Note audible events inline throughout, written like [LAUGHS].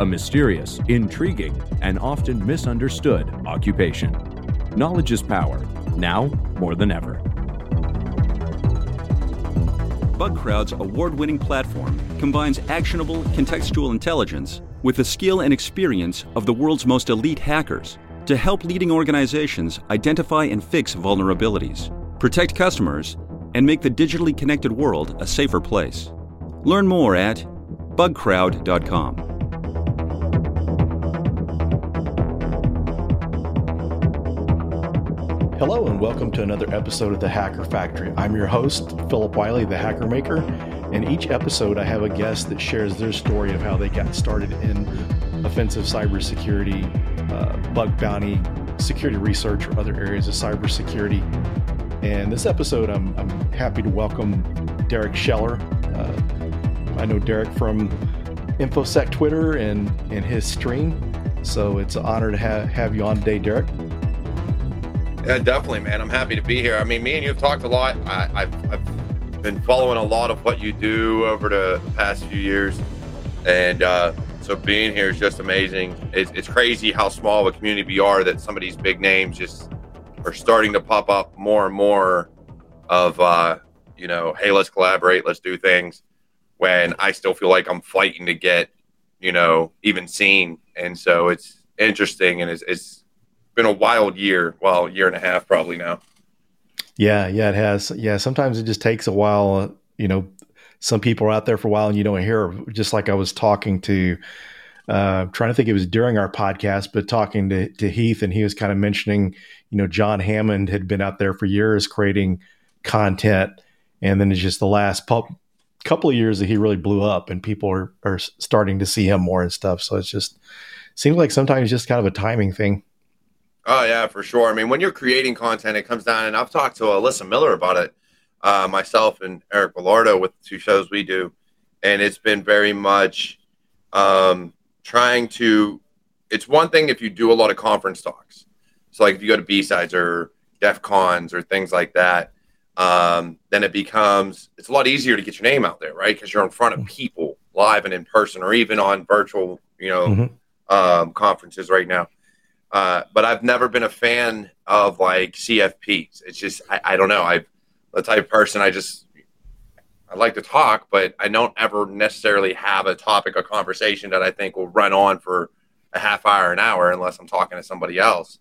a mysterious, intriguing, and often misunderstood occupation. Knowledge is power, now more than ever. BugCrowd's award winning platform combines actionable contextual intelligence with the skill and experience of the world's most elite hackers to help leading organizations identify and fix vulnerabilities, protect customers, and make the digitally connected world a safer place. Learn more at bugcrowd.com. Hello, and welcome to another episode of the Hacker Factory. I'm your host, Philip Wiley, the Hacker Maker. And each episode, I have a guest that shares their story of how they got started in offensive cybersecurity, uh, bug bounty, security research, or other areas of cybersecurity. And this episode, I'm, I'm happy to welcome Derek Scheller. Uh, I know Derek from InfoSec Twitter and, and his stream. So it's an honor to have, have you on today, Derek. Yeah, definitely, man. I'm happy to be here. I mean, me and you have talked a lot. I, have I've been following a lot of what you do over the past few years, and uh, so being here is just amazing. It's, it's crazy how small of a community we are that some of these big names just are starting to pop up more and more. Of uh, you know, hey, let's collaborate, let's do things. When I still feel like I'm fighting to get, you know, even seen, and so it's interesting and it's, it's been a wild year. Well, year and a half probably now. Yeah, yeah, it has. Yeah, sometimes it just takes a while. You know, some people are out there for a while and you don't hear. Just like I was talking to, uh, trying to think it was during our podcast, but talking to, to Heath, and he was kind of mentioning, you know, John Hammond had been out there for years creating content, and then it's just the last couple of years that he really blew up, and people are are starting to see him more and stuff. So it's just seems like sometimes just kind of a timing thing. Oh yeah, for sure. I mean, when you're creating content, it comes down, and I've talked to Alyssa Miller about it, uh, myself and Eric Bellardo with the two shows we do, and it's been very much um, trying to. It's one thing if you do a lot of conference talks, so like if you go to B sides or DEF cons or things like that, um, then it becomes it's a lot easier to get your name out there, right? Because you're in front of mm-hmm. people live and in person, or even on virtual, you know, mm-hmm. um, conferences right now. Uh, but I've never been a fan of like CFPs. It's just I, I don't know. I'm the type of person I just I like to talk, but I don't ever necessarily have a topic of conversation that I think will run on for a half hour, an hour, unless I'm talking to somebody else.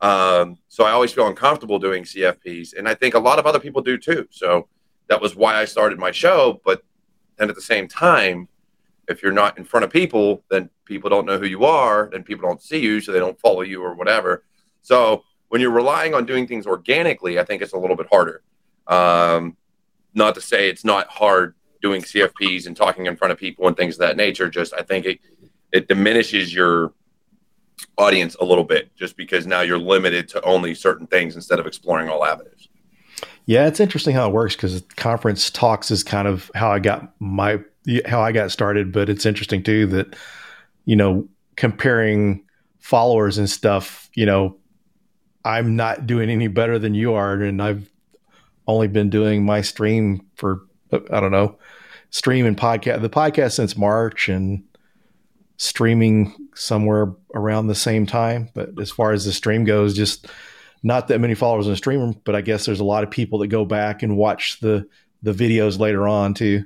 Um, so I always feel uncomfortable doing CFPs, and I think a lot of other people do too. So that was why I started my show. But then at the same time, if you're not in front of people, then people don't know who you are, then people don't see you, so they don't follow you or whatever. So when you're relying on doing things organically, I think it's a little bit harder. Um, not to say it's not hard doing CFPs and talking in front of people and things of that nature. Just I think it it diminishes your audience a little bit just because now you're limited to only certain things instead of exploring all avenues. Yeah, it's interesting how it works because conference talks is kind of how I got my how I got started, but it's interesting too that you know comparing followers and stuff, you know, I'm not doing any better than you are, and I've only been doing my stream for I don't know, stream and podcast the podcast since March and streaming somewhere around the same time. But as far as the stream goes, just not that many followers on the stream, but I guess there's a lot of people that go back and watch the the videos later on too.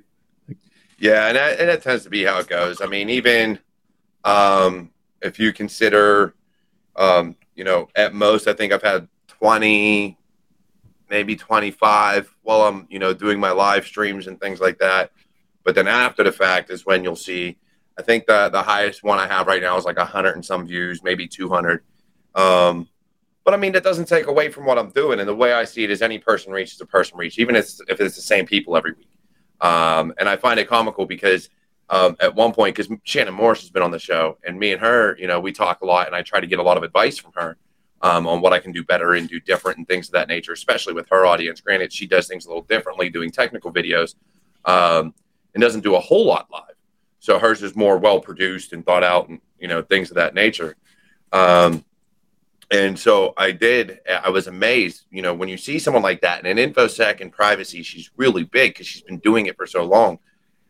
Yeah, and that, and that tends to be how it goes. I mean, even um, if you consider, um, you know, at most, I think I've had 20, maybe 25 while I'm, you know, doing my live streams and things like that. But then after the fact is when you'll see, I think the, the highest one I have right now is like 100 and some views, maybe 200. Um, but I mean, that doesn't take away from what I'm doing. And the way I see it is any person reaches a person reach, even if if it's the same people every week. Um, and I find it comical because um, at one point because Shannon Morse has been on the show, and me and her, you know, we talk a lot, and I try to get a lot of advice from her um, on what I can do better and do different and things of that nature, especially with her audience. Granted, she does things a little differently, doing technical videos, um, and doesn't do a whole lot live. So hers is more well produced and thought out, and you know, things of that nature. Um, and so I did. I was amazed, you know, when you see someone like that and in infosec and privacy, she's really big because she's been doing it for so long.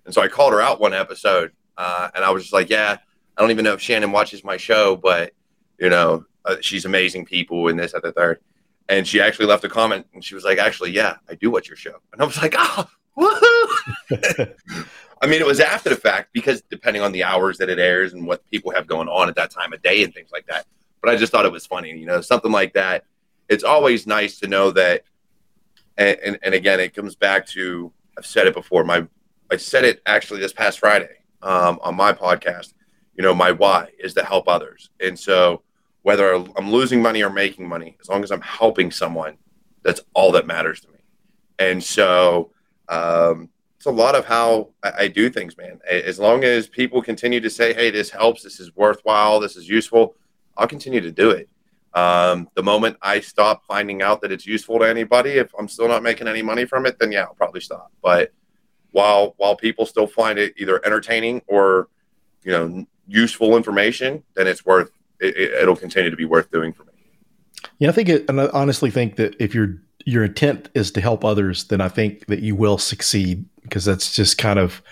And so I called her out one episode, uh, and I was just like, "Yeah, I don't even know if Shannon watches my show, but you know, uh, she's amazing people and this at the third. And she actually left a comment, and she was like, "Actually, yeah, I do watch your show." And I was like, "Oh, woohoo!" [LAUGHS] I mean, it was after the fact because depending on the hours that it airs and what people have going on at that time of day and things like that but I just thought it was funny, you know, something like that. It's always nice to know that. And, and, and again, it comes back to I've said it before. My I said it actually this past Friday um, on my podcast. You know, my why is to help others, and so whether I'm losing money or making money, as long as I'm helping someone, that's all that matters to me. And so um, it's a lot of how I, I, do things, man. As long as people continue to say, "Hey, this helps. This is worthwhile. This is useful," I'll continue to do it. Um, the moment I stop finding out that it's useful to anybody, if I'm still not making any money from it, then yeah, I'll probably stop. But while while people still find it either entertaining or you know useful information, then it's worth it, it'll continue to be worth doing for me. Yeah, I think it, and I honestly think that if your your intent is to help others, then I think that you will succeed because that's just kind of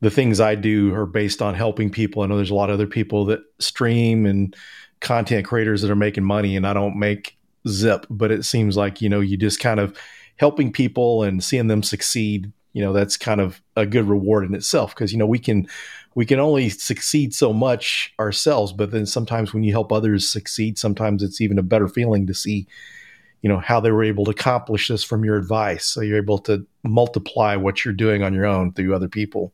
the things I do are based on helping people. I know there's a lot of other people that stream and content creators that are making money, and I don't make zip, but it seems like, you know, you just kind of helping people and seeing them succeed, you know, that's kind of a good reward in itself. Cause, you know, we can, we can only succeed so much ourselves, but then sometimes when you help others succeed, sometimes it's even a better feeling to see, you know, how they were able to accomplish this from your advice. So you're able to multiply what you're doing on your own through other people.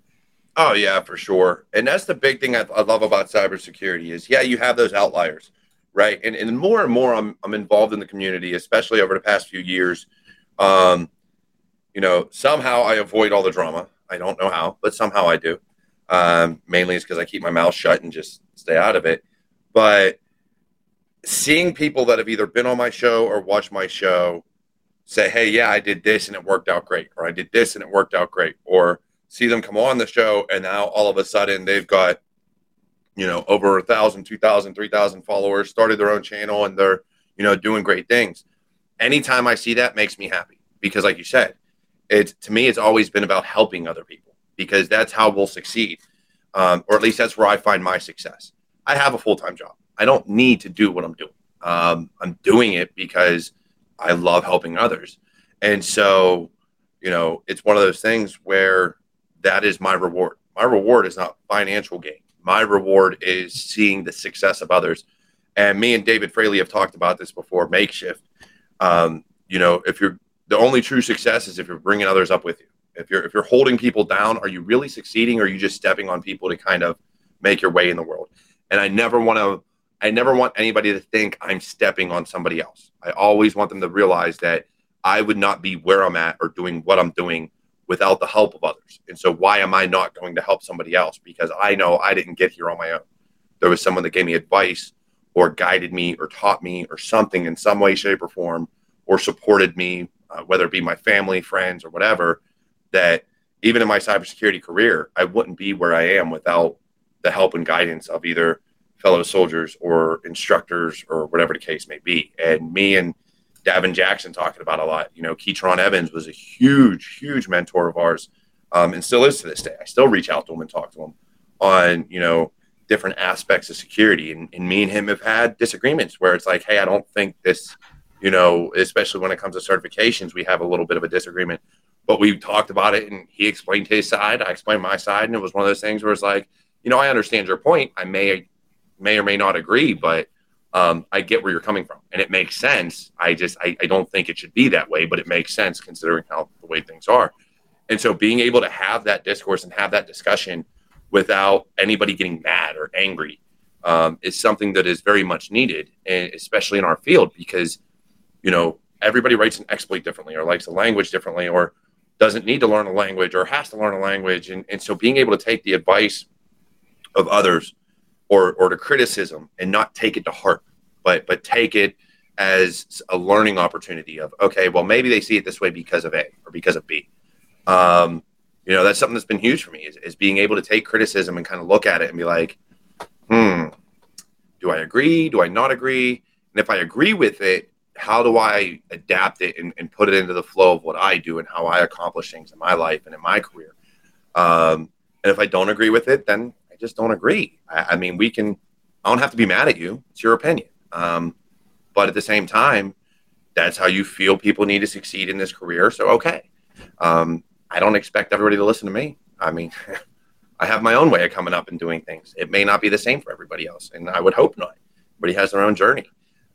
Oh yeah, for sure. And that's the big thing I, I, love about cybersecurity is yeah, you have those outliers, right? And and more and more I'm I'm involved in the community, especially over the past few years. Um, you know, somehow I avoid all the drama. I don't know how, but somehow I do. Um, mainly it's because I keep my mouth shut and just stay out of it. But seeing people that have either been on my show or watched my show say, "Hey, yeah, I did this and it worked out great," or "I did this and it worked out great," or see them come on the show and now all of a sudden they've got you know over a thousand two thousand three thousand followers started their own channel and they're you know doing great things. Anytime i see that makes me happy because like you said it's to me it's always been about helping other people because that's how we'll succeed um, or at least that's where i find my success. I have a full-time job. I don't need to do what i'm doing. Um, i'm doing it because i love helping others. And so you know it's one of those things where that is my reward. My reward is not financial gain. My reward is seeing the success of others. And me and David Fraley have talked about this before. Makeshift. Um, you know, if you're the only true success is if you're bringing others up with you. If you're if you're holding people down, are you really succeeding, or are you just stepping on people to kind of make your way in the world? And I never want to. I never want anybody to think I'm stepping on somebody else. I always want them to realize that I would not be where I'm at or doing what I'm doing without the help of others. And so, why am I not going to help somebody else? Because I know I didn't get here on my own. There was someone that gave me advice or guided me or taught me or something in some way, shape, or form, or supported me, uh, whether it be my family, friends, or whatever, that even in my cybersecurity career, I wouldn't be where I am without the help and guidance of either fellow soldiers or instructors or whatever the case may be. And me and Davin Jackson talking about a lot. You know, Keatron Evans was a huge, huge mentor of ours, um, and still is to this day. I still reach out to him and talk to him on you know different aspects of security, and, and me and him have had disagreements where it's like, hey, I don't think this, you know, especially when it comes to certifications, we have a little bit of a disagreement. But we talked about it, and he explained his side, I explained my side, and it was one of those things where it's like, you know, I understand your point. I may, may or may not agree, but um, I get where you're coming from, and it makes sense. I just I, I don't think it should be that way, but it makes sense considering how the way things are. And so, being able to have that discourse and have that discussion without anybody getting mad or angry um, is something that is very much needed, and especially in our field, because you know everybody writes an exploit differently, or likes a language differently, or doesn't need to learn a language or has to learn a language. And, and so being able to take the advice of others or, or the criticism and not take it to heart, but, but take it as a learning opportunity of, okay, well, maybe they see it this way because of A or because of B. Um, you know, that's something that's been huge for me is, is being able to take criticism and kind of look at it and be like, hmm, do I agree? Do I not agree? And if I agree with it, how do I adapt it and, and, put it into the flow of what I do and how I accomplish things in my life and in my career? Um, and if I don't agree with it, then just don't agree. I, I, mean, we can, I don't have to be mad at you. It's your opinion. Um, but at the same time, that's how you feel people need to succeed in this career. So, okay. Um, I don't expect everybody to listen to me. I mean, [LAUGHS] I have my own way of coming up and doing things. It may not be the same for everybody else, and I would hope not. Everybody has their own journey.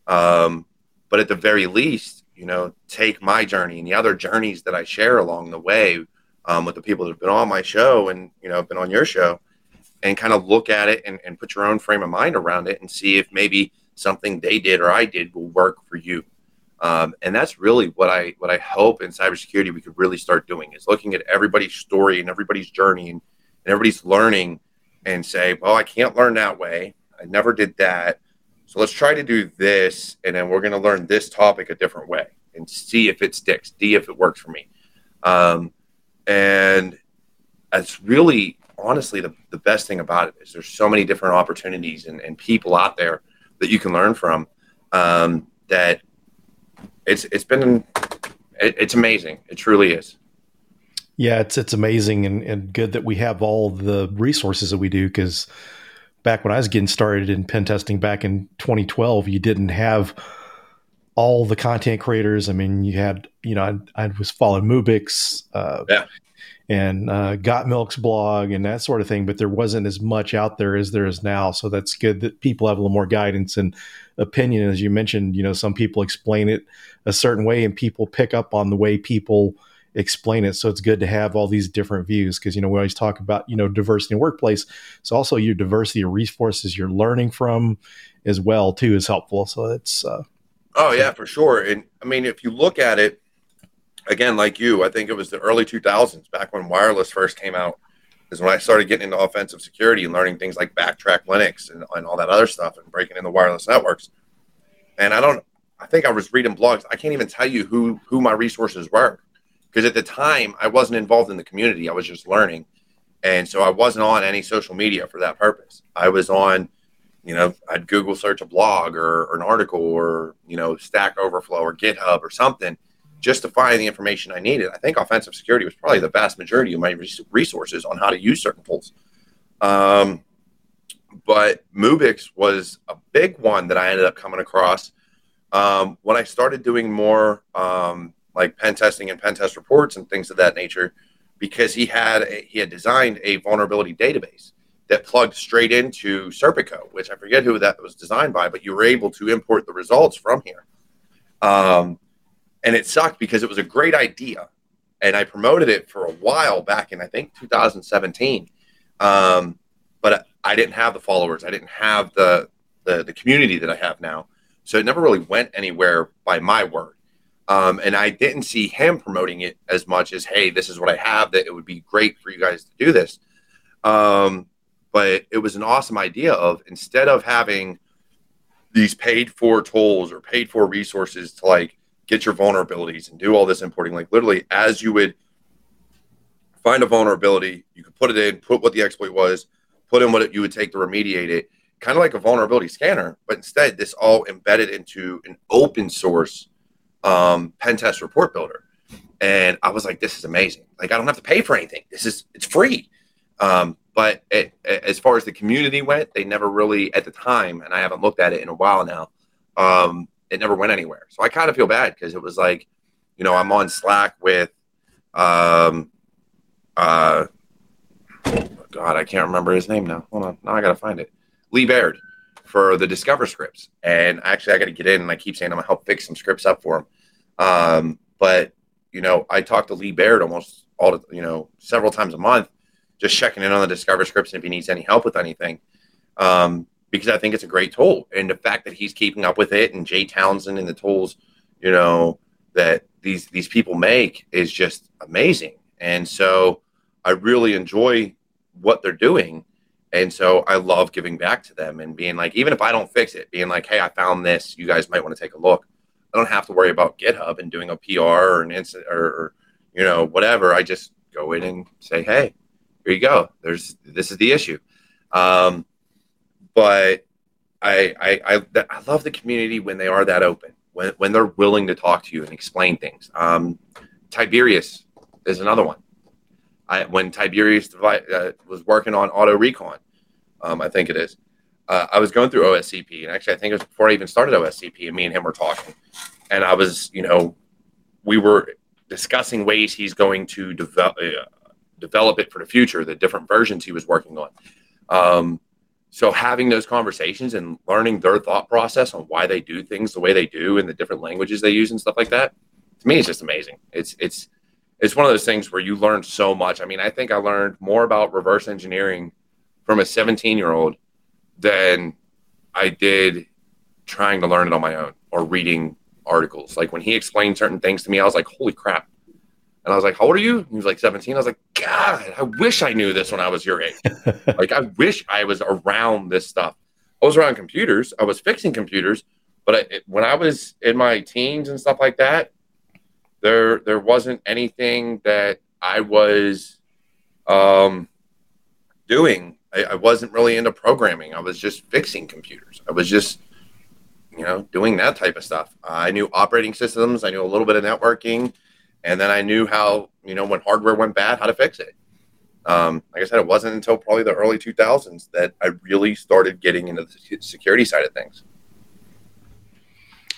Um, but at the very least, you know, take my journey and the other journeys that I share along the way um, with the people that have been on my show and, you know, been on your show and kind of look at it and, and put your own frame of mind around it and see if maybe something they did or I did will work for you. Um, and that's really what I what I hope in cybersecurity we could really start doing is looking at everybody's story and everybody's journey and, and everybody's learning and say, well, I can't learn that way. I never did that. So let's try to do this, and then we're going to learn this topic a different way and see if it sticks, see if it works for me. Um, and that's really, honestly, the, the best thing about it is there's so many different opportunities and, and people out there that you can learn from um, that it's it's been it, it's amazing. It truly is. Yeah, it's it's amazing and, and good that we have all the resources that we do because back when I was getting started in pen testing back in 2012, you didn't have all the content creators. I mean, you had, you know, I, I was following Mubix, uh, yeah. And uh, Got Milk's blog and that sort of thing, but there wasn't as much out there as there is now. So that's good that people have a little more guidance and opinion. As you mentioned, you know, some people explain it a certain way and people pick up on the way people – explain it. So it's good to have all these different views because you know we always talk about you know diversity in workplace. So also your diversity of resources you're learning from as well too is helpful. So it's uh, oh yeah for sure. And I mean if you look at it again like you, I think it was the early 2000s back when wireless first came out is when I started getting into offensive security and learning things like BackTrack Linux and, and all that other stuff and breaking into wireless networks. And I don't I think I was reading blogs. I can't even tell you who who my resources were because at the time I wasn't involved in the community. I was just learning. And so I wasn't on any social media for that purpose. I was on, you know, I'd Google search a blog or, or an article or, you know, Stack Overflow or GitHub or something just to find the information I needed. I think offensive security was probably the vast majority of my resources on how to use certain tools. Um, but Mubix was a big one that I ended up coming across um, when I started doing more um, like pen testing and pen test reports and things of that nature because he had a, he had designed a vulnerability database that plugged straight into Serpico, which I forget who that was designed by, but you were able to import the results from here. Um, and it sucked because it was a great idea, and I promoted it for a while back in I think 2017. Um, but I didn't have the followers, I didn't have the, the the community that I have now, so it never really went anywhere by my word. Um, and I didn't see him promoting it as much as, hey, this is what I have, that it would be great for you guys to do this. Um, but it was an awesome idea of instead of having these paid for tools or paid for resources to like get your vulnerabilities and do all this importing, like literally as you would find a vulnerability, you could put it in, put what the exploit was, put in what it, you would take to remediate it, kind of like a vulnerability scanner, but instead this all embedded into an open source um, pen test report builder. And I was like, this is amazing. Like, I don't have to pay for anything. This is, it's free. Um, but it, as far as the community went, they never really, at the time, and I haven't looked at it in a while now, um, it never went anywhere. So I kind of feel bad because it was like, you know, I'm on Slack with, um, uh, God, I can't remember his name now. Hold on. Now I got to find it. Lee Baird for the Discover scripts. And actually, I got to get in and I keep saying I'm to help fix some scripts up for him. Um, but, you know, I talk to Lee Baird almost all, the, you know, several times a month, just checking in on the Discover scripts and if he needs any help with anything. Um, because I think it's a great tool. And the fact that he's keeping up with it and Jay Townsend and the tools, you know, that these these people make is just amazing. And so I really enjoy what they're doing. And so I love giving back to them and being like, even if I don't fix it, being like, hey, I found this. You guys might want to take a look. I don't have to worry about GitHub and doing a PR or an instant or, or you know whatever. I just go in and say, hey, here you go. There's this is the issue. Um, but I, I I I love the community when they are that open, when when they're willing to talk to you and explain things. Um, Tiberius is another one. I when Tiberius uh, was working on auto recon, um, I think it is. Uh, I was going through OSCP, and actually, I think it was before I even started OSCP, and me and him were talking, and I was, you know, we were discussing ways he's going to develop uh, develop it for the future, the different versions he was working on. Um, so having those conversations and learning their thought process on why they do things the way they do and the different languages they use and stuff like that, to me, it's just amazing. It's it's it's one of those things where you learn so much. I mean, I think I learned more about reverse engineering from a 17 year old than I did trying to learn it on my own or reading articles. Like when he explained certain things to me, I was like, holy crap. And I was like, how old are you? He was like 17. I was like, God, I wish I knew this when I was your age. [LAUGHS] like, I wish I was around this stuff. I was around computers, I was fixing computers, but I, it, when I was in my teens and stuff like that, there there wasn't anything that I was um, doing. I, I wasn't really into programming. I was just fixing computers. I was just you know, doing that type of stuff. I knew operating systems, I knew a little bit of networking, and then I knew how, you know, when hardware went bad, how to fix it. Um, like I said, it wasn't until probably the early 2000s that I really started getting into the security side of things.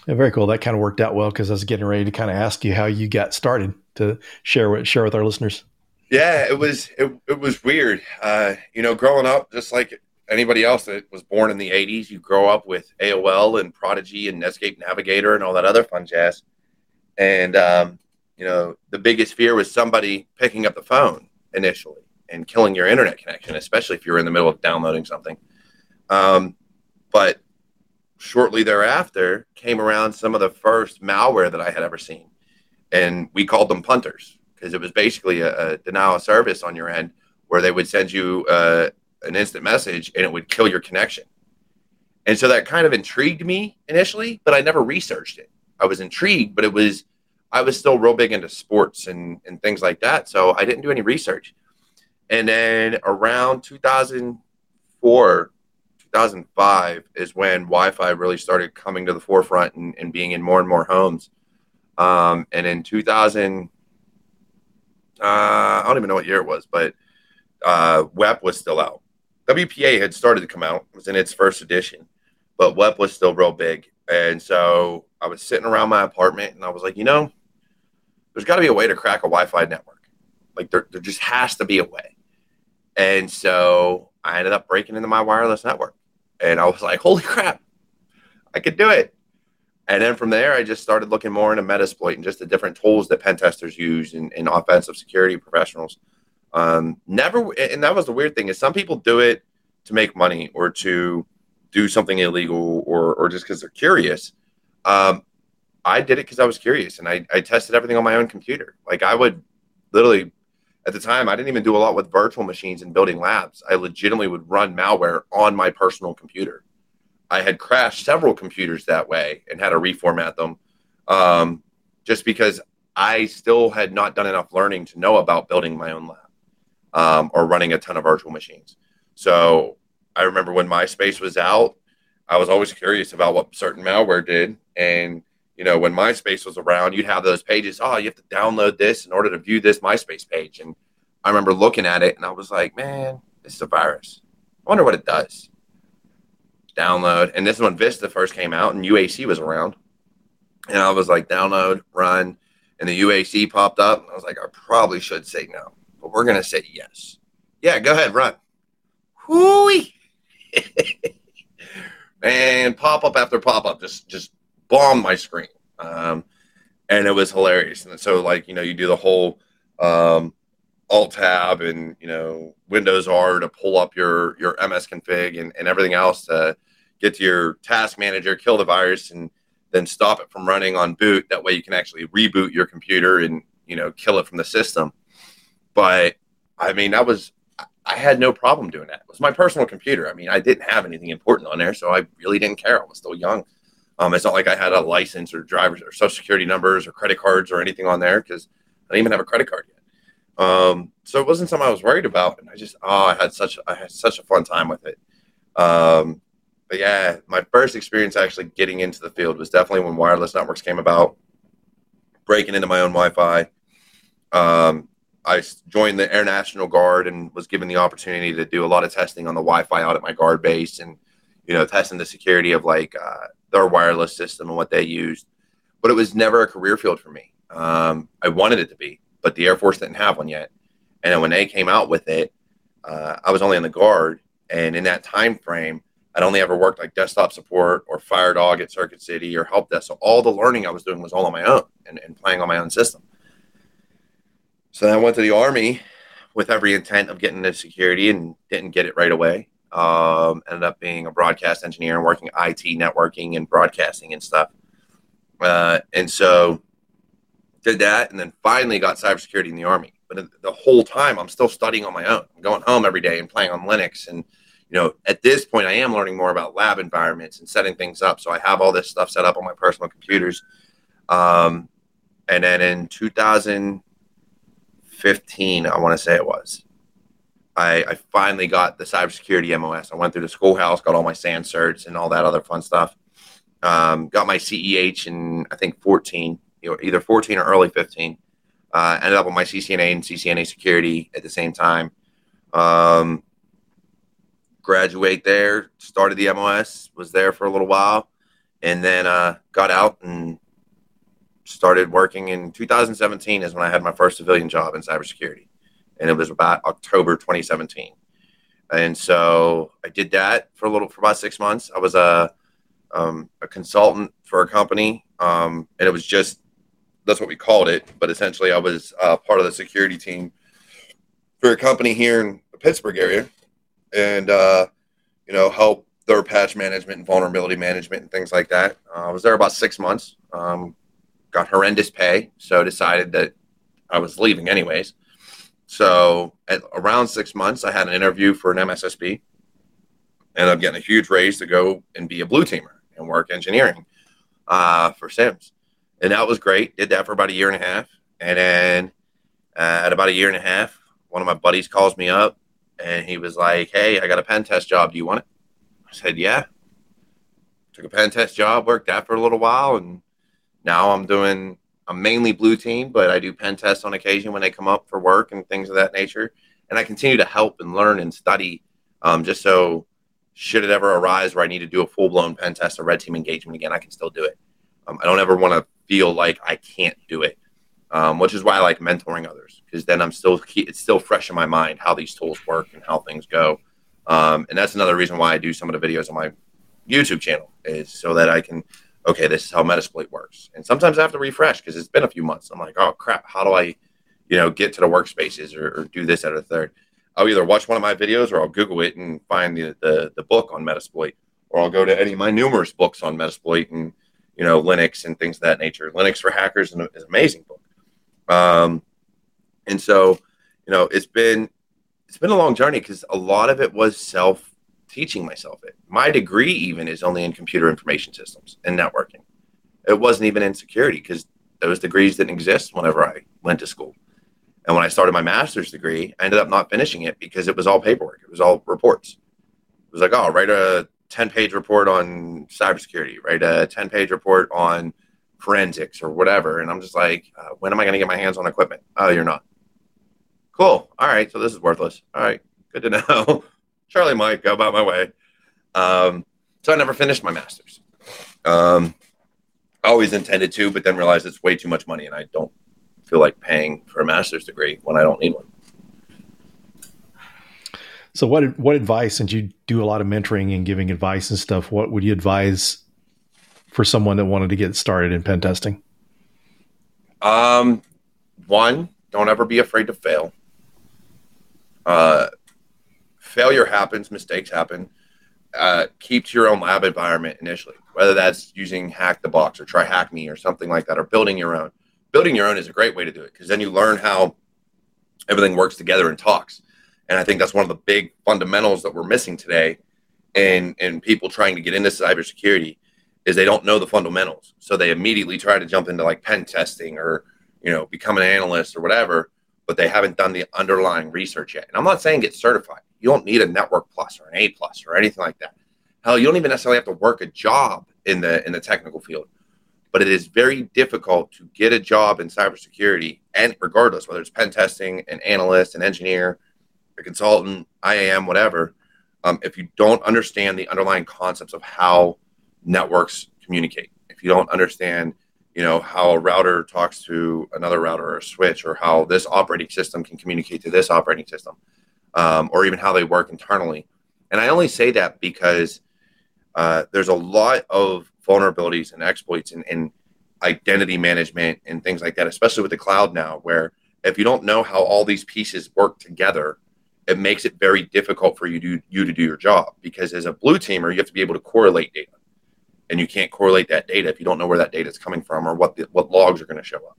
Yeah, very cool. That kind of worked out well because I was getting ready to kind of ask you how you got started to share with share with our listeners. Yeah, it was it, it was weird. Uh, you know, growing up, just like anybody else that was born in the 80s, you grow up with AOL and Prodigy and Netscape Navigator and all that other fun jazz. And, um, you know, the biggest fear was somebody picking up the phone initially and killing your internet connection, especially if you're in the middle of downloading something. Um, but shortly thereafter came around some of the first malware that I had ever seen. And we called them punters because it was basically a, a, denial of service on your end where they would send you uh, an instant message and it would kill your connection. And so that kind of intrigued me initially, but I never researched it. I was intrigued, but it was I was still real big into sports and, and things like that. So I didn't do any research. And then around 2004, 2005 is when Wi Fi really started coming to the forefront and, and being in more and more homes. Um, and in 2000, uh, I don't even know what year it was, but uh, WEP was still out. WPA had started to come out, it was in its first edition, but WEP was still real big. And so I was sitting around my apartment and I was like, you know, there's got to be a way to crack a Wi Fi network. Like there, there just has to be a way. And so I ended up breaking into my wireless network. And I was like, holy crap, I could do it. And then from there, I just started looking more into Metasploit and just the different tools that pen testers use and, and offensive security professionals. Um, never, and that was the weird thing is some people do it to make money or to do something illegal or or just because they're curious. Um, I did it because I was curious and I, I tested everything on my own computer. Like I would literally at the time I didn't even do a lot with virtual machines and building labs. I legitimately would run malware on my personal computer. I had crashed several computers that way and had to reformat them um, just because I still had not done enough learning to know about building my own lab um, or running a ton of virtual machines. So I remember when MySpace was out, I was always curious about what certain malware did. And, you know, when MySpace was around, you'd have those pages, oh, you have to download this in order to view this MySpace page. And I remember looking at it and I was like, man, this is a virus. I wonder what it does. Download. And this is when Vista first came out and UAC was around. And I was like, download, run. And the UAC popped up. I was like, I probably should say no but we're going to say yes. Yeah, go ahead, run. Hooey. [LAUGHS] and pop up after pop up just just bombed my screen. Um, and it was hilarious. And so, like, you know, you do the whole um, alt tab and, you know, Windows R to pull up your, your MS config and, and everything else to get to your task manager, kill the virus, and then stop it from running on boot. That way you can actually reboot your computer and you know kill it from the system. But I mean, that was I had no problem doing that. It was my personal computer. I mean, I didn't have anything important on there, so I really didn't care. I was still young. Um, it's not like I had a license or drivers or social security numbers or credit cards or anything on there because I didn't even have a credit card yet. Um, so it wasn't something I was worried about. And I just, oh, I had such, I had such a fun time with it. Um, but yeah, my first experience actually getting into the field was definitely when wireless networks came about, breaking into my own Wi-Fi. Um, I joined the Air National Guard and was given the opportunity to do a lot of testing on the Wi-Fi out at my guard base, and you know, testing the security of like uh, their wireless system and what they used. But it was never a career field for me. Um, I wanted it to be, but the Air Force didn't have one yet. And when they came out with it, uh, I was only in the Guard, and in that time frame, I'd only ever worked like desktop support or Firedog at Circuit City or help desk. So all the learning I was doing was all on my own and, and playing on my own system. So I went to the army with every intent of getting into security and didn't get it right away. Um, ended up being a broadcast engineer and working IT networking and broadcasting and stuff. Uh, and so did that and then finally got cybersecurity in the army. But the whole time I'm still studying on my own. I'm going home every day and playing on Linux. And, you know, at this point I am learning more about lab environments and setting things up. So I have all this stuff set up on my personal computers. Um, and then in 2015, I want to say it was. I, I finally got the cybersecurity MOS. I went through the schoolhouse, got all my SANS certs and all that other fun stuff. Um, got my CEH in I think 14, you know, either 14 or early 15. Uh, ended up with my CCNA and CCNA security at the same time. Um, graduate there, started the MOS, was there for a little while, and then uh, got out and started working in 2017 is when I had my first civilian job in cybersecurity, and it was about October 2017. And so I did that for a little for about six months. I was a um, a consultant for a company, um, and it was just that's what we called it. But essentially, I was uh, part of the security team for a company here in the Pittsburgh area, and uh, you know help their patch management and vulnerability management and things like that. Uh, I was there about six months. Um, got horrendous pay, so decided that I was leaving anyways. So at around six months, I had an interview for an MSSP, and I'm getting a huge raise to go and be a blue teamer and work engineering uh, for SIEMs, and that was great. Did that for about a year and a half, and then uh, at about a year and a half, one of my buddies calls me up, and he was like, "Hey, I got a pen test job. Do you want it?" I said, "Yeah." Took a pen test job, worked that for a little while, and now I'm doing I'm mainly blue team, but I do pen tests on occasion when they come up for work and things of that nature. And I continue to help and learn and study um, just so should it ever arise where I need to do a full blown pen test or red team engagement again, I can still do it. Um, I don't ever want to feel like I can't do it, um, which is why I like mentoring others because then I'm still it's still fresh in my mind how these tools work and how things go. Um, and that's another reason why I do some of the videos on my YouTube channel is so that I can okay, this is how Metasploit works. And sometimes I have to refresh because it's been a few months. I'm like, oh crap, how do I, you know, get to the workspaces or, or do this at a third? I'll either watch one of my videos or I'll Google it and find the, the, the book on Metasploit, or I'll go to any of my numerous books on Metasploit and you know Linux and things of that nature. Linux for Hackers is an amazing book. Um, and so, you know, it's been it's been a long journey because a lot of it was self teaching myself it. My degree even is only in computer information systems and networking. It wasn't even in security because those degrees didn't exist whenever I went to school. And when I started my master's degree, I ended up not finishing it because it was all paperwork. It was all reports. It was like, oh, write a 10 page report on cybersecurity, write a 10 page report on forensics or whatever. And I'm just like, uh, when am I going to get my hands on equipment? Oh, you're not. Cool. All right. So this is worthless. All right. Good to [LAUGHS] know. Charlie Mike, go about my way. Um, so I never finished my master's. Um, I always intended to, but then realized it's way too much money, and I don't feel like paying for a master's degree when I don't need one. So, what what advice? Since you do a lot of mentoring and giving advice and stuff, what would you advise for someone that wanted to get started in pen testing? Um, one, don't ever be afraid to fail. Uh, failure happens, mistakes happen. Uh, keep to your own lab environment initially. whether that's using Hack the Box or Try Hack Me or something like that, or building your own. Building your own is a great way to do it because then you learn how everything works together and talks. And I think that's one of the big fundamentals that we're missing today in, in people trying to get into cybersecurity is they don't know the fundamentals. So they immediately try to jump into like pen testing or, you know, become an analyst or whatever, but they haven't done the underlying research yet. And I'm not saying get certified. You don't need a network plus or an A plus or anything like that. Hell, you don't even necessarily have to work a job in the in the technical field. But it is very difficult to get a job in cybersecurity, and regardless whether it's pen testing, an analyst, an engineer, a consultant, IAM, whatever, um, if you don't understand the underlying concepts of how networks communicate, if you don't understand, you know, how a router talks to another router or a switch, or how this operating system can communicate to this operating system, um, or even how they work internally. And I only say that because uh, there's a lot of vulnerabilities and exploits in, in identity management and things like that, especially with the cloud now, where if you don't know how all these pieces work together, it makes it very difficult for you to you to do your job because as a blue teamer, you have to be able to correlate data, and you can't correlate that data if you don't know where that data is coming from or what the, what logs are going to show up.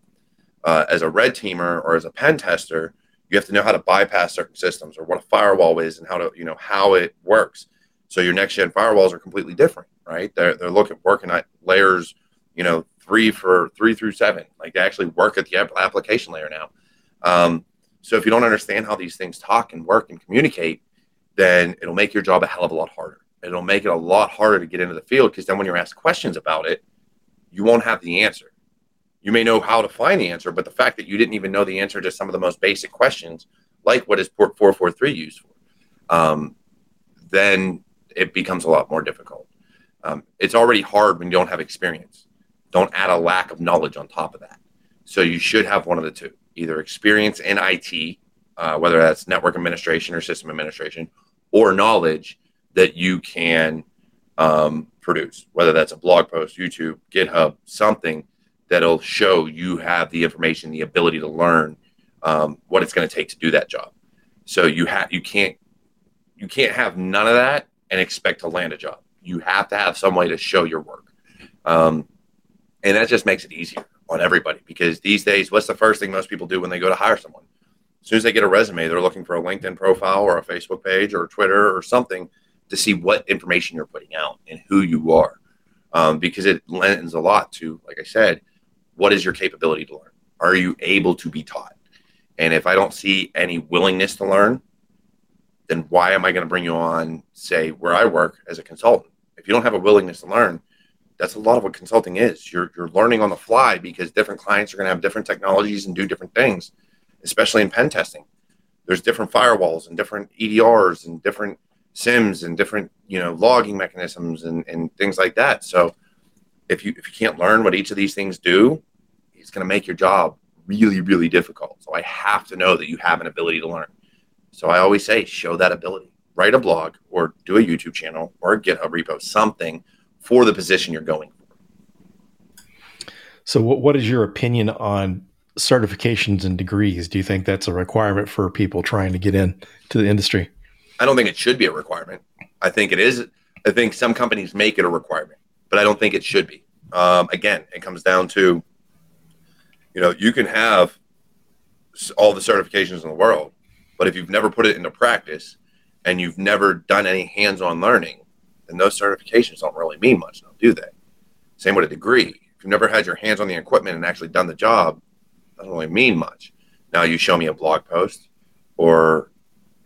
Uh, as a red teamer or as a pen tester, you have to know how to bypass certain systems or what a firewall is and how to you know how it works. So your next gen firewalls are completely different, right? They're they're looking working at layers, you know, three for three through seven. Like they actually work at the application layer now. Um, so if you don't understand how these things talk and work and communicate, then it'll make your job a hell of a lot harder. It'll make it a lot harder to get into the field because then when you're asked questions about it, you won't have the answer. You may know how to find the answer, but the fact that you didn't even know the answer to some of the most basic questions, like what is port 443 used for, um, then it becomes a lot more difficult. Um, it's already hard when you don't have experience. Don't add a lack of knowledge on top of that. So you should have one of the two either experience in IT, uh, whether that's network administration or system administration, or knowledge that you can um, produce, whether that's a blog post, YouTube, GitHub, something that'll show you have the information, the ability to learn um, what it's going to take to do that job. So you have you can't you can't have none of that and expect to land a job. You have to have some way to show your work, um, and that just makes it easier on everybody because these days, what's the first thing most people do when they go to hire someone? As soon as they get a resume, they're looking for a LinkedIn profile or a Facebook page or Twitter or something to see what information you're putting out and who you are. Um, because it lends a lot to, like I said, what is your capability to learn? Are you able to be taught? And if I don't see any willingness to learn, then why am I going to bring you on, say, where I work as a consultant? If you don't have a willingness to learn, that's a lot of what consulting is. You're you're learning on the fly because different clients are going to have different technologies and do different things, especially in pen testing. There's different firewalls and different EDRs and different SIEMs and different you know logging mechanisms and, and things like that. So if you if you can't learn what each of these things do, it's going to make your job really really difficult. So I have to know that you have an ability to learn. So I always say show that ability. Write a blog or do a YouTube channel or a GitHub repo, something for the position you're going for. So, what, what is your opinion on certifications and degrees? Do you think that's a requirement for people trying to get in to the industry? I don't think it should be a requirement. I think it is. I think some companies make it a requirement, but I don't think it should be. Um, again, it comes down to, you know, you can have all the certifications in the world, but if you've never put it into practice and you've never done any hands-on learning, then those certifications don't really mean much now, do they? Same with a degree. If you've never had your hands on the equipment and actually done the job, doesn't really mean much. Now you show me a blog post or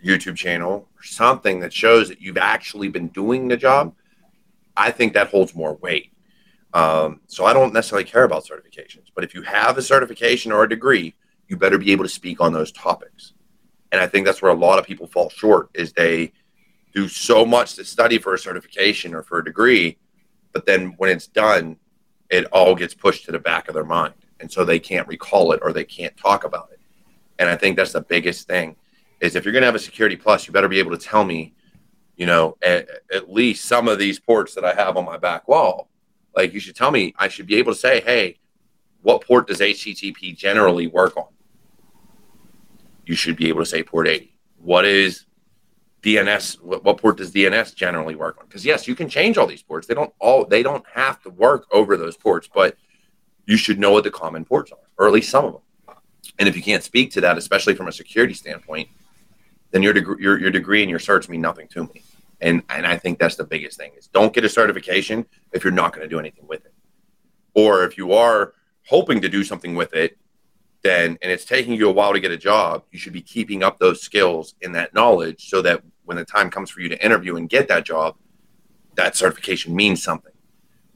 YouTube channel or something that shows that you've actually been doing the job. I think that holds more weight. Um, so I don't necessarily care about certifications, but if you have a certification or a degree, you better be able to speak on those topics. And I think that's where a lot of people fall short is they do so much to study for a certification or for a degree, but then when it's done, it all gets pushed to the back of their mind. And so they can't recall it or they can't talk about it. And I think that's the biggest thing is if you're going to have a security plus, you better be able to tell me, you know, at, at least some of these ports that I have on my back wall. Like you should tell me, I should be able to say, hey, what port does HTTP generally work on? You should be able to say port 80. What is DNS, what, what port does DNS generally work on? Because yes, you can change all these ports. They don't all they don't have to work over those ports, but you should know what the common ports are, or at least some of them. And if you can't speak to that, especially from a security standpoint, then your degree, your, your degree and your certs mean nothing to me. And and I think that's the biggest thing is don't get a certification if you're not going to do anything with it, or if you are hoping to do something with it, then and it's taking you a while to get a job, you should be keeping up those skills and that knowledge so that when the time comes for you to interview and get that job, that certification means something.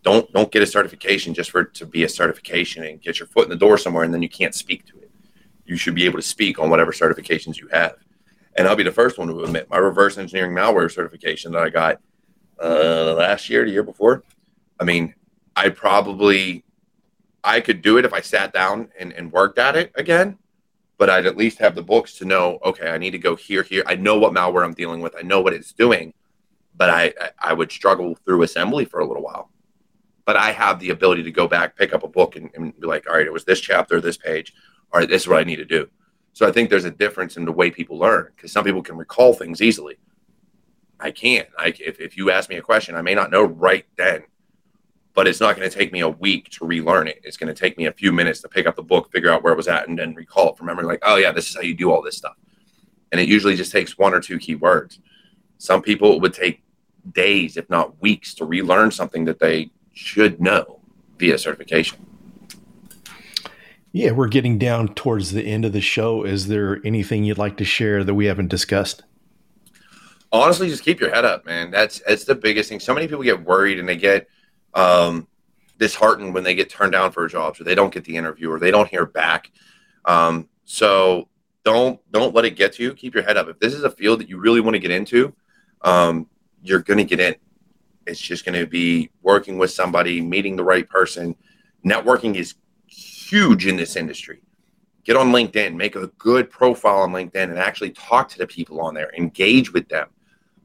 Don't don't get a certification just for to be a certification and get your foot in the door somewhere and then you can't speak to it. You should be able to speak on whatever certifications you have. And I'll be the first one to admit my reverse engineering malware certification that I got uh, last year, the year before. I mean, I probably I could do it if I sat down and, and worked at it again, but I'd at least have the books to know, okay, I need to go here, here. I know what malware I'm dealing with. I know what it's doing, but I, I would struggle through assembly for a little while. But I have the ability to go back, pick up a book and, and be like, all right, it was this chapter, this page. All right, this is what I need to do. So I think there's a difference in the way people learn because some people can recall things easily. I can't. I, if, if you ask me a question, I may not know right then, but it's not going to take me a week to relearn it. It's going to take me a few minutes to pick up the book, figure out where it was at, and then recall it from memory. Like, oh yeah, this is how you do all this stuff. And it usually just takes one or two key words. Some people would take days, if not weeks, to relearn something that they should know via certification. Yeah, we're getting down towards the end of the show. Is there anything you'd like to share that we haven't discussed? Honestly, just keep your head up, man. That's that's the biggest thing. So many people get worried and they get um, disheartened when they get turned down for jobs or they don't get the interview or they don't hear back. Um, so don't don't let it get to you. Keep your head up. If this is a field that you really want to get into, um, you're going to get in. It's just going to be working with somebody, meeting the right person. Networking is huge in this industry. Get on LinkedIn, make a good profile on LinkedIn, and actually talk to the people on there, engage with them.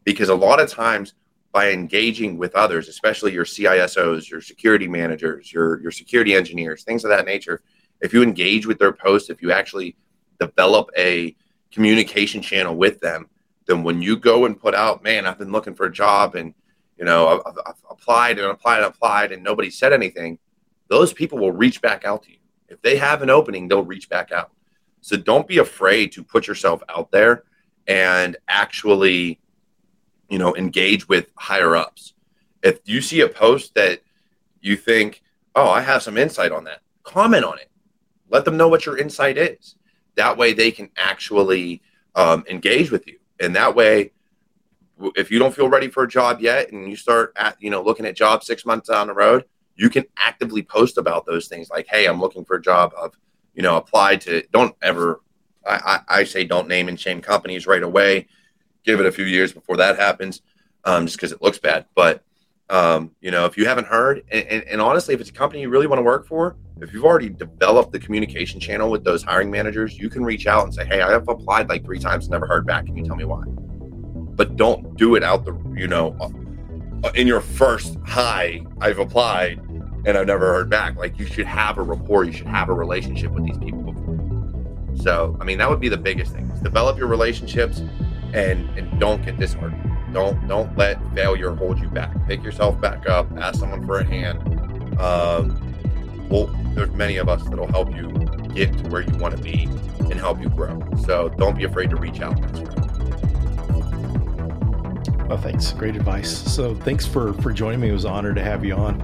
Because a lot of times, by engaging with others, especially your CISOs, your security managers, your, your security engineers, things of that nature, if you engage with their posts, if you actually develop a communication channel with them, then when you go and put out, man, I've been looking for a job and you know I've, I've applied and applied and applied and nobody said anything, those people will reach back out to you. If they have an opening, they'll reach back out. So don't be afraid to put yourself out there and actually, you know, engage with higher ups. If you see a post that you think, oh, I have some insight on that, comment on it. Let them know what your insight is. That way they can actually um, engage with you. And that way, if you don't feel ready for a job yet and you start at, you know, looking at jobs six months down the road, you can actively post about those things like, hey, I'm looking for a job of, you know, apply to don't ever I, I, I say don't name and shame companies right away. Give it a few years before that happens, um, just because it looks bad. But um, you know, if you haven't heard, and, and, and, honestly, if it's a company you really want to work for, if you've already developed the communication channel with those hiring managers, you can reach out and say, "Hey, I have applied like three times, never heard back. Can you tell me why?" But don't do it out the, you know, uh, in your first hi, I've applied and I've never heard back. Like you should have a rapport, you should have a relationship with these people before. So, I mean, that would be the biggest thing. Is Develop your relationships and and don't get disheartened. Don't don't let failure hold you back. Pick yourself back up. Ask someone for a hand. Um, well, there's many of us that'll help you get to where you want to be and help you grow. So don't be afraid to reach out. Well, thanks. Great advice. So, thanks for for joining me. It was an honor to have you on.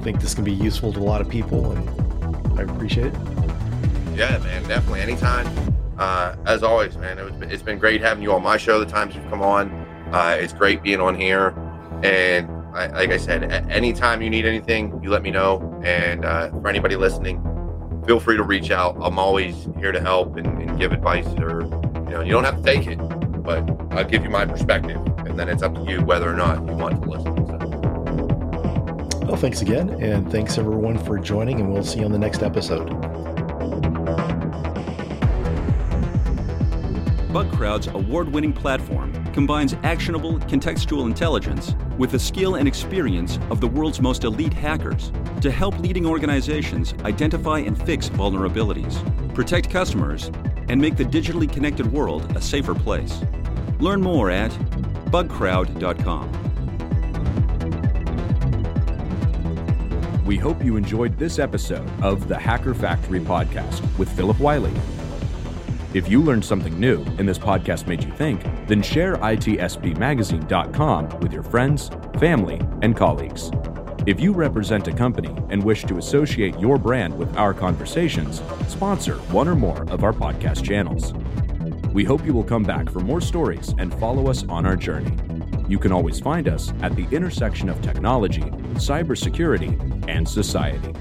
I think this can be useful to a lot of people, and I appreciate it. Yeah, man, definitely. Anytime. Uh, as always, man, it it's been great having you on my show. The times you've come on, uh, it's great being on here. And I, like I said, anytime you need anything, you let me know. And uh, for anybody listening, feel free to reach out. I'm always here to help and, and give advice, or you know, you don't have to take it but I'll give you my perspective, and then it's up to you whether or not you want to listen. Well, thanks again, and thanks everyone for joining, and we'll see you on the next episode. Bugcrowd's award winning platform combines actionable contextual intelligence with the skill and experience of the world's most elite hackers to help leading organizations identify and fix vulnerabilities, protect customers, and make the digitally connected world a safer place. Learn more at bugcrowd.com. We hope you enjoyed this episode of the Hacker Factory podcast with Phillip Wylie. If you learned something new and this podcast made you think, then share itspmagazine.com with your friends, family, and colleagues. If you represent a company and wish to associate your brand with our conversations, sponsor one or more of our podcast channels. We hope you will come back for more stories and follow us on our journey. You can always find us at the intersection of technology, cybersecurity, and society.